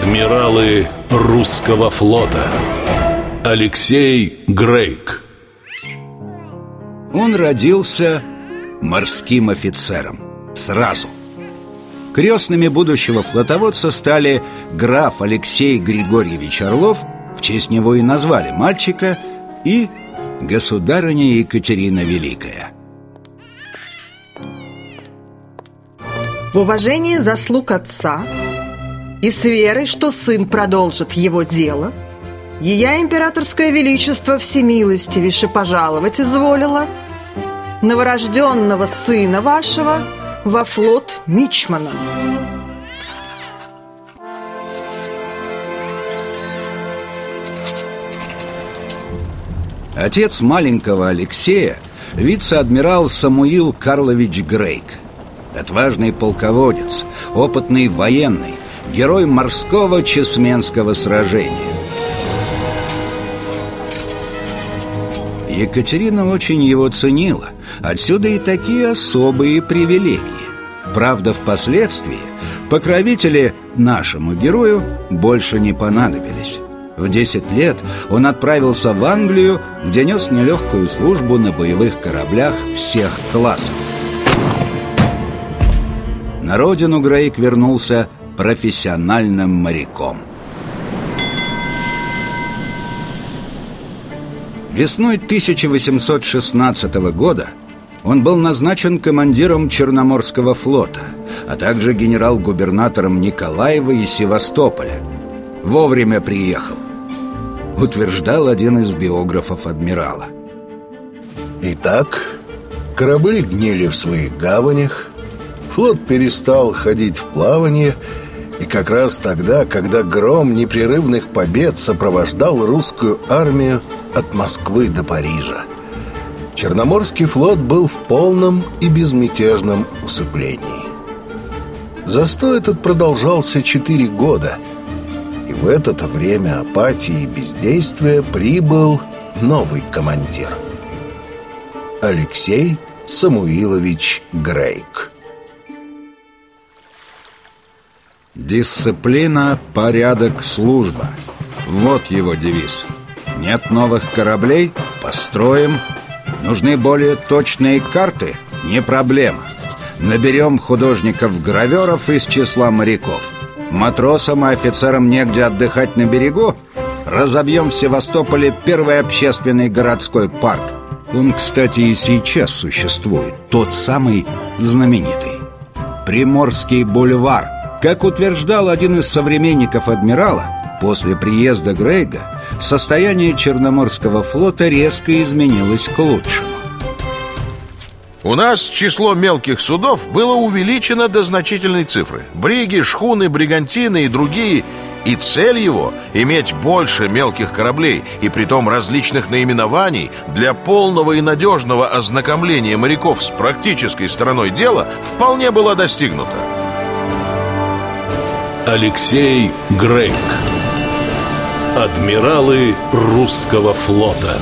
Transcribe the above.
Адмиралы русского флота. Алексей Грейк. Он родился морским офицером. Сразу. Крестными будущего флотоводца стали граф Алексей Григорьевич Орлов В честь него и назвали мальчика И государыня Екатерина Великая. В уважении заслуг отца и с верой, что сын продолжит его дело, Ее императорское величество всемилостивейше пожаловать изволила новорожденного сына вашего во флот Мичмана. Отец маленького Алексея – вице-адмирал Самуил Карлович Грейк. Отважный полководец, опытный военный, герой морского Чесменского сражения. Екатерина очень его ценила, отсюда и такие особые привилегии. Правда, впоследствии покровители нашему герою больше не понадобились. В 10 лет он отправился в Англию, где нес нелегкую службу на боевых кораблях всех классов. На родину Грейк вернулся профессиональным моряком. Весной 1816 года он был назначен командиром Черноморского флота, а также генерал-губернатором Николаева и Севастополя. Вовремя приехал, утверждал один из биографов адмирала. Итак, корабли гнили в своих гаванях, флот перестал ходить в плавание – как раз тогда, когда гром непрерывных побед сопровождал русскую армию от Москвы до Парижа. Черноморский флот был в полном и безмятежном усыплении. Застой этот продолжался четыре года, и в это время апатии и бездействия прибыл новый командир. Алексей Самуилович Грейк. Дисциплина, порядок, служба. Вот его девиз. Нет новых кораблей? Построим. Нужны более точные карты? Не проблема. Наберем художников-граверов из числа моряков. Матросам и офицерам негде отдыхать на берегу? Разобьем в Севастополе первый общественный городской парк. Он, кстати, и сейчас существует. Тот самый знаменитый. Приморский бульвар – как утверждал один из современников адмирала, после приезда Грейга состояние Черноморского флота резко изменилось к лучшему. У нас число мелких судов было увеличено до значительной цифры. Бриги, шхуны, бригантины и другие. И цель его – иметь больше мелких кораблей, и притом различных наименований, для полного и надежного ознакомления моряков с практической стороной дела вполне была достигнута. Алексей Грейк Адмиралы русского флота